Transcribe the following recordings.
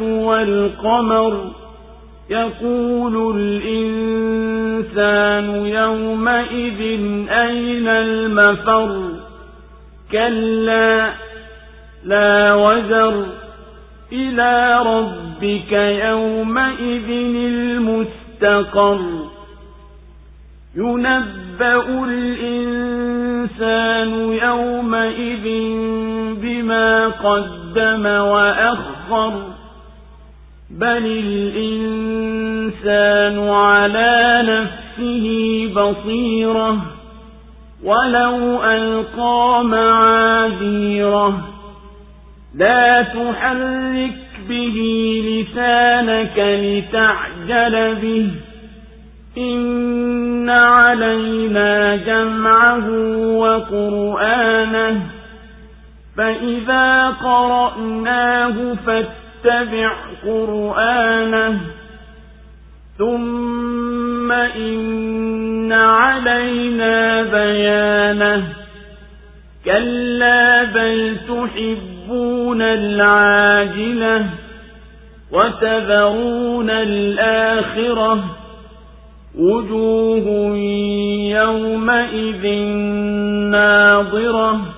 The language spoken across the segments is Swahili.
والقمر يقول الإنسان يومئذ أين المفر؟ كلا لا وزر. إلى ربك يومئذ المستقر. ينبأ الإنسان يومئذ بما قدم وأخر. بل الإنسان على نفسه بصيرة ولو ألقى معاذيره لا تحرك به لسانك لتعجل به إن علينا جمعه وقرآنه فإذا قرأناه فاتبع قرآنه ثم إن علينا بيانه كلا بل تحبون العاجلة وتذرون الآخرة وجوه يومئذ ناظرة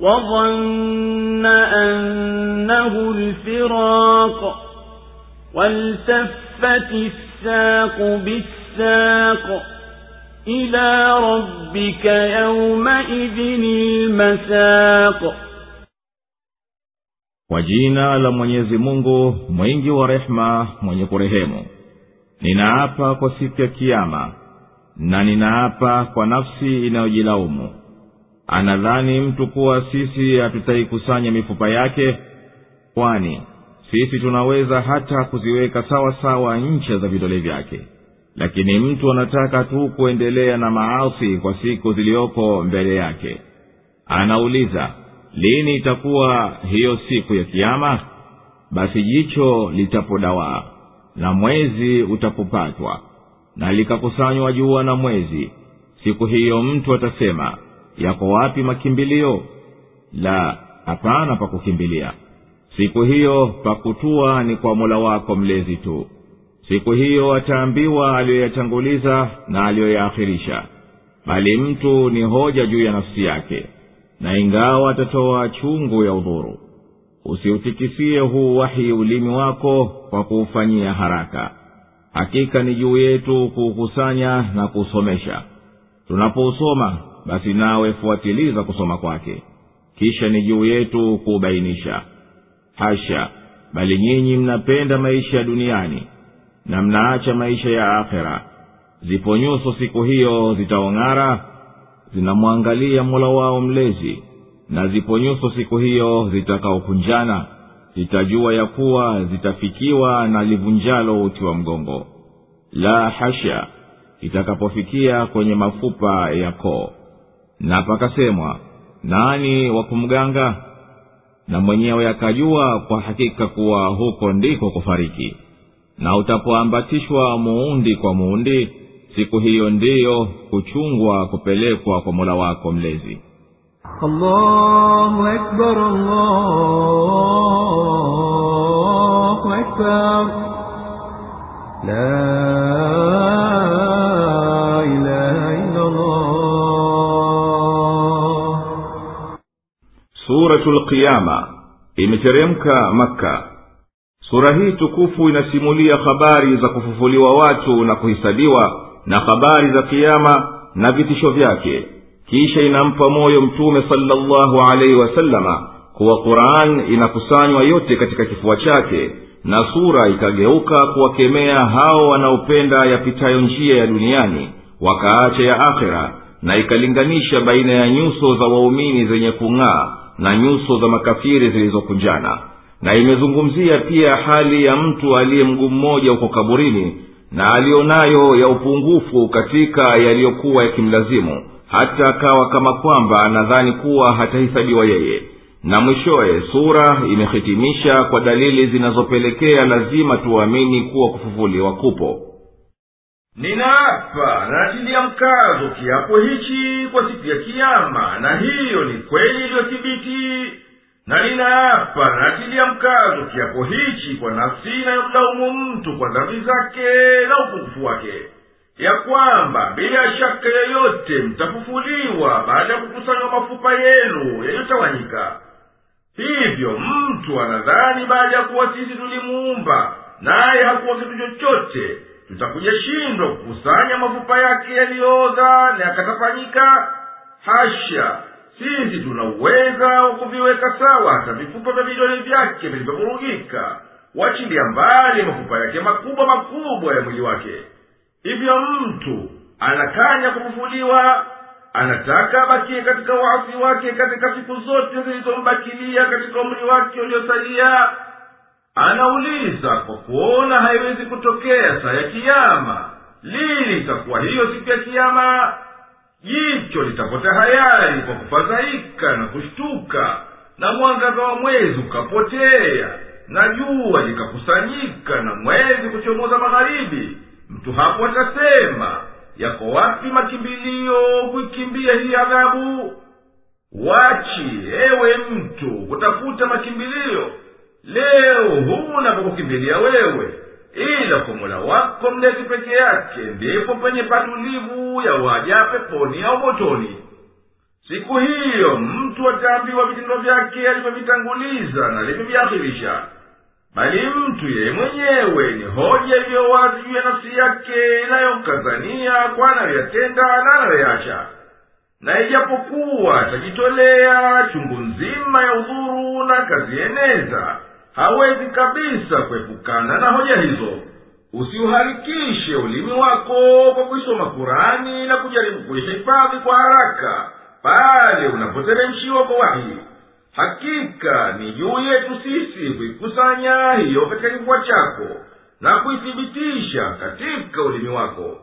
وظن أنه الفراق والتفت الساق بالساق إلى ربك يومئذ المساق kwa jina la mwenyezi mungu mwingi wa rehema mwenye kurehemu ninaapa kwa siku ya kiama na ninaapa kwa nafsi inayojilaumu anadhani mtu kuwa sisi hatutaikusanya mifupa yake kwani sisi tunaweza hata kuziweka sawa sawa ncha za vidole vyake. Lakini mtu anataka tu kuendelea na maasi kwa siku ziliyoko mbele yake. Anauliza lini itakuwa hiyo siku ya kiama basi jicho litapodawaa na mwezi utapopatwa na likakusanywa jua na mwezi. Siku hiyo mtu atasema yako wapi makimbilio? La hapana pa kukimbilia. Siku hiyo pakutua ni kwa mola wako mlezi tu. Siku hiyo ataambiwa aliyoyatanguliza na aliyoyaakhirisha bali mtu ni hoja juu ya nafsi yake na ingawa atatoa chungu ya udhuru usiutikisie huu wahi ulimi wako kwa kuufanyia haraka. Hakika ni juu yetu kuukusanya na kuusomesha. Tunapousoma basi nawe fuatiliza kusoma kwake kisha ni juu yetu kuubainisha. Hasha! Bali nyinyi mnapenda maisha ya duniani na mnaacha maisha ya akhera. Zipo nyuso siku hiyo zitaong'ara zinamwangalia mola wao mlezi na zipo nyuso siku hiyo zitakaokunjana. Zitajua ya kuwa zitafikiwa na livunjalo uti wa mgongo. La hasha! Itakapofikia kwenye mafupa ya koo na pakasemwa nani wapo mganga na mwenyewe akajua kwa hakika kuwa huko ndiko kufariki. Na utapoambatishwa muundi kwa muundi siku hiyo ndiyo kuchungwa kupelekwa kwa mola wako mlezi. Allahu Akbar, Allahu Akbar. La suratu lqiyama imeteremka makka. Sura hii tukufu inasimulia habari za kufufuliwa watu na kuhisabiwa na habari za kiama na vitisho vyake. Kisha inampa moyo mtume salllahu alaihi wasalama kuwa quran inakusanywa yote katika kifua chake na sura ikageuka kuwakemea hao wanaopenda yapitayo njia ya duniani wakaacha ya akhera na ikalinganisha baina ya nyuso za waumini zenye kung'aa na nyuso za makafiri zilizokunjana na imezungumzia pia hali ya mtu aliye mguu mmoja uko kaburini na aliyonayo ya upungufu katika yaliyokuwa yakimlazimu hata akawa kama kwamba anadhani kuwa hatahisabiwa yeye. Na mwishowe sura imehitimisha kwa dalili zinazopelekea lazima tuamini kuwa kufufuliwa kupo ninaapa natilia mkazo kiapo hichi kwa siku ya kiama na hiyo ni kweli iliyothibiti. Na ninaapa natilia mkazo kiapo hichi kwa nafsi inayomlaumu mtu kwa dhambi zake na upungufu wake. Ya kwamba bila shaka yoyote mtafufuliwa baada ya kukusanywa mafupa yenu yaliyotawanyika. Hivyo mtu anadhani baada ya kuwa sisi tulimuumba naye hakuwa kitu chochote tutakuja shindwa kukusanya mafupa yake yaliyooza na yakatafanyika hasha. Sisi tuna uweza wa kuviweka sawa hata vifupa vya vidole vyake vilivyovurugika. Wachilia mbali mafupa yake makubwa makubwa ya mwili wake. Hivyo mtu anakanya kufufuliwa anataka abakie katika waasi wake katika siku zote zilizombakilia katika umri wake uliosalia anauliza kwa kuona haiwezi kutokea saa ya kiama lini itakuwa hiyo siku ya kiama jicho litapota hayari kwa kufadhaika na kushtuka na mwangaza wa mwezi ukapotea na jua likakusanyika na mwezi kuchomoza magharibi. Mtu hapo atasema yako wapi makimbilio kuikimbia hii adhabu? Wachi ewe mtu kutafuta makimbilio leo huna pa wewe ila kwa mola wako mlezi peke yake ndipo penye patulivu ya waja peponi au motoni. Siku hiyo mtu ataambiwa vitendo vyake alivyovitanguliza na alivyoviakhirisha bali mtu yeye mwenyewe ni hoja iliyo wazi juu ya nafsi yake inayomkazania kwa anayoyatenda na anayoyasha na ijapokuwa atajitolea chungu nzima ya udhuru na kazieneza hawezi kabisa kuepukana na hoja hizo. Usiuharikishe ulimi wako kwa kuisoma kurani na kujaribu kuihifadhi kwa haraka pale unapoteremshiwa kwa wahi. Hakika ni juu yetu sisi kuikusanya hiyo katika kifua chako na kuithibitisha katika ulimi wako.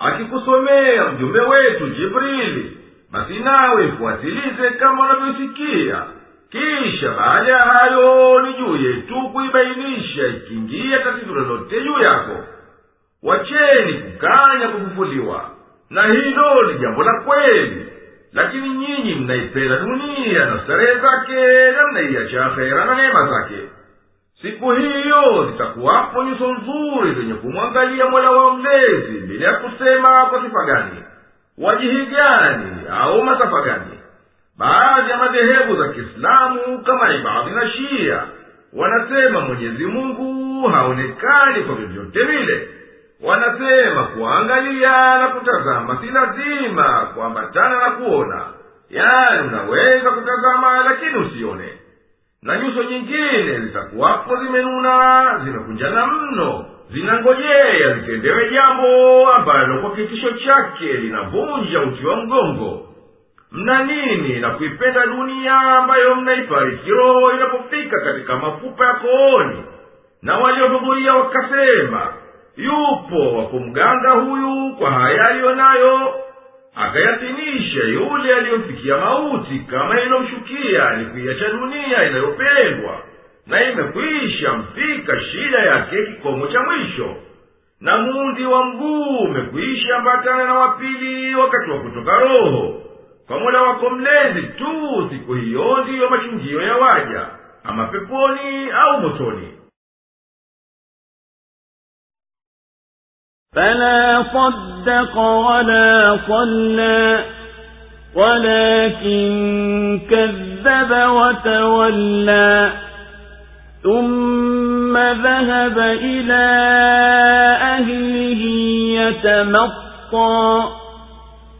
Akikusomea mjumbe wetu jibrili basi nawe fuatilize kama unavyosikia kisha baada ya hayo ni juu yetu kuibainisha ikiingia tatizo lolote juu yako. Wacheni kukanya kufufuliwa. Na hilo ni jambo la kweli. Lakini nyinyi mnaipenda dunia na starehe zake na mnaiacha akhera na neema zake. Siku hiyo zitakuwapo nyuso nzuri zenye kumwangalia mola wa mlezi bila ya kusema kwa sifa gani? Wajihi gani au masafa gani baadhi ya madhehebu za kiislamu kama ibadhi na shia wanasema mwenyezi mungu haonekani kwa vyovyote vile. Wanasema kuangalia na kutazama si lazima kuambatana na kuona. Yaani unaweza kutazama lakini usione. Na nyuso nyingine zitakuwapo zimenuna zimekunjana mno zinangojea zitendewe jambo ambalo kwa kitisho chake linavunja uti wa mgongo mna nini? Na kuipenda dunia ambayo mnaifariki roho inapofika katika mafupa ya kooni. Na waliohudhuria wakasema yupo wakumganga huyu kwa haya aliyo nayo akayatinisha yule aliyomfikia mauti kama ilomshukia ni kuiacha dunia inayopendwa. Na imekwisha mfika shida yake kikomo cha mwisho. Na mundi wa mguu umekwisha ambatana na wapili wakati wa kutoka roho kwa mola wako mlezi tu siku hiyo ndiyo machungio ya waja ama peponi au motoni فلا صدق ولا صلى ولكن كذب وتولى ثم ذهب إلى أهله يتمطى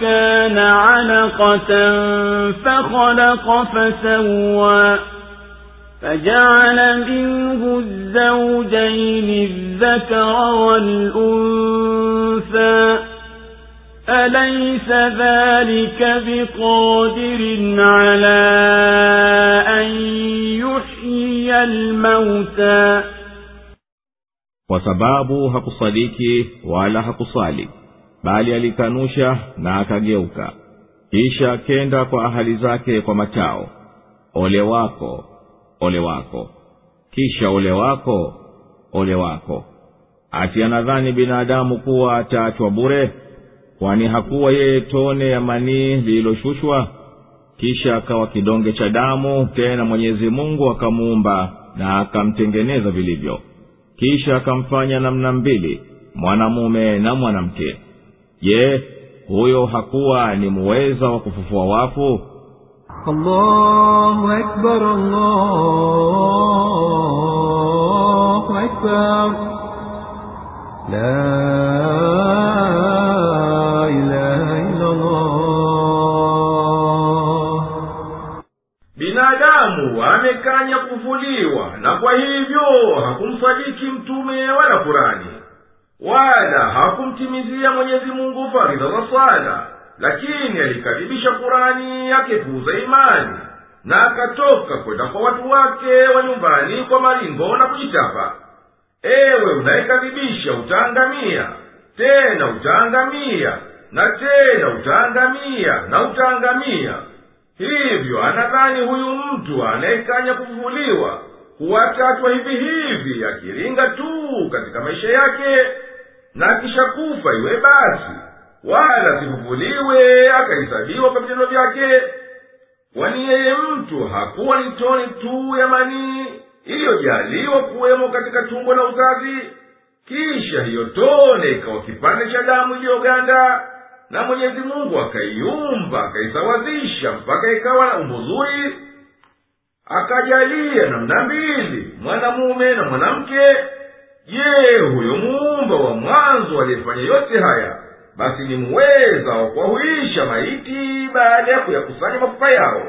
كان علقة فخلق فسوى فجعل منه الزوجين الذكر والأنثى أليس ذلك بقادر على أن يحيي الموتى؟ kwa sababu hakusadiki wala hakusali bali alikanusha na akageuka. Kisha akenda kwa ahali zake kwa matao ole wako ole wako. Kisha ole wako ole wako. Ati anadhani binadamu kuwa ataachwa bure? Kwani hakuwa yeye tone ya manii lililoshushwa? Kisha akawa kidonge cha damu tena mwenyezi mungu akamuumba na akamtengeneza vilivyo. Kisha akamfanya namna mbili mwanamume na mwanamke je huyo hakuwa ni muweza wa kufufua wafu? Binadamu amekanya kuvuliwa na kwa hivyo hakumsadiki mtume wala kurani wala hakumtimizia mwenyezi mungu faridha za swala lakini alikaribisha kurani akipuuza imani na akatoka kwenda kwa watu wake wa nyumbani kwa maringo na kujitapa. Ewe unayekaribisha utaangamia tena utaangamia na tena utaangamia na utaangamia. Hivyo anadhani huyu mtu anayekanya kufufuliwa kuwatatwa hivi hivi akiringa tu katika maisha yake na akishakufa iwe basi wala sifufuliwe akahesabiwa kwa vitendo vyake. Kwani yeye mtu hakuwa ni toni tu ya manii iliyojaliwa kuwemo katika tumbo la uzazi. Kisha hiyo tone ikawa kipande cha damu iliyoganda na mwenyezi mungu akaiumba akaisawazisha mpaka ikawa na umbo zuri. Akajalia namna mbili mwanamume na mwanamke. Je huyo muumba wa mwanzo aliyefanya yote haya basi ni muweza wa kuwahuisha maiti baada ya kuyakusanya mafupa yao